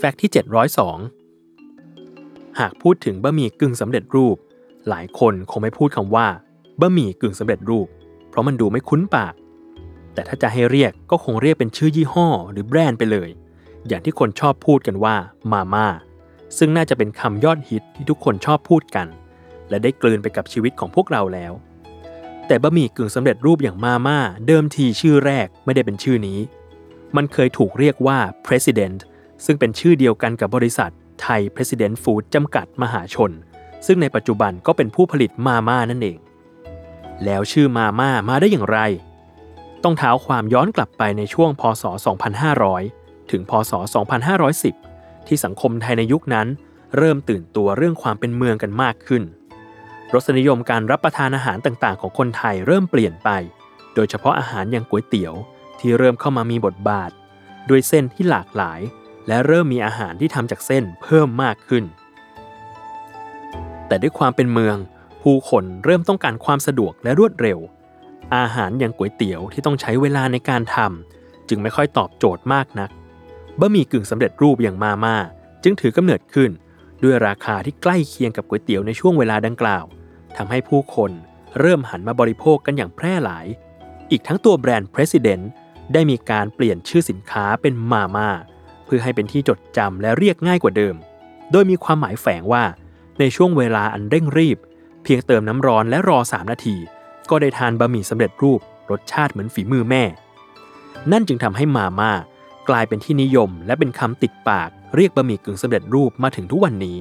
แฟกต์ที่ 702 หากพูดถึงบะหมี่กึ่งสำเร็จรูป หลายคนคงไม่พูดคำว่าบะหมี่กึ่งสำเร็จรูป เพราะมันดูไม่คุ้นปาก แต่ถ้าจะให้เรียกก็คงเรียกเป็นชื่อยี่ห้อหรือแบรนด์ไปเลย อย่างที่คนชอบพูดกันว่ามาม่าซึ่งน่าจะเป็นคำยอดฮิตที่ทุกคนชอบพูดกัน และได้กลืนไปกับชีวิตของพวกเราแล้ว แต่บะหมี่กึ่งสำเร็จรูปอย่างมาม่าเดิมทีชื่อแรกไม่ได้เป็นชื่อนี้ มันเคยถูกเรียกว่า President ซึ่งเป็นชื่อเดียวกันกับบริษัทไทย President Food จำกัดมหาชน ซึ่งในปัจจุบันก็เป็นผู้ผลิตมาม่านั่นเอง แล้วชื่อมาม่ามาได้อย่างไร ต้องเท้าความย้อนกลับไปในช่วงพศ 2500 ถึงพศ 2510 ที่สังคมไทยในยุคนั้น เริ่มตื่นตัวเรื่องความเป็นเมืองกันมากขึ้น รสนิยมการรับประทานอาหารต่างๆ ของคนไทยเริ่มเปลี่ยนไป โดยเฉพาะอาหารอย่างก๋วยเตี๋ยว ที่เริ่มเข้ามามีบทบาท ด้วยเส้นที่หลากหลาย และเริ่มมีอาหารที่ทำจากเส้นเพิ่มมากขึ้น แต่ด้วยความเป็นเมือง ผู้คนเริ่มต้องการความสะดวกและรวดเร็ว อาหารอย่างก๋วยเตี๋ยวที่ต้องใช้เวลาในการทำจึงไม่ค่อยตอบโจทย์มากนักบะหมี่กึ่งสำเร็จรูปอย่างมาม่าจึงถือกำเนิดขึ้น ด้วยราคาที่ใกล้เคียงกับก๋วยเตี๋ยวในช่วงเวลาดังกล่าวทำให้ผู้คนเริ่มหันมาบริโภคกันอย่างแพร่หลาย อีกทั้งตัวแบรนด์ President ได้มีการเปลี่ยนชื่อสินค้าเป็นมาม่า เพื่อให้เป็นที่จดจำและเรียกง่ายกว่าเดิม โดยมีความหมายแฝงว่า ในช่วงเวลาอันเร่งรีบ เพียงเติมน้ำร้อนและรอ 3 นาที ก็ได้ทานบะหมี่สำเร็จรูป รสชาติเหมือนฝีมือแม่ นั่นจึงทำให้มาม่ากลายเป็นที่นิยม และเป็นคำติดปาก เรียกบะหมี่กึ่งสำเร็จรูปมาถึงทุกวันนี้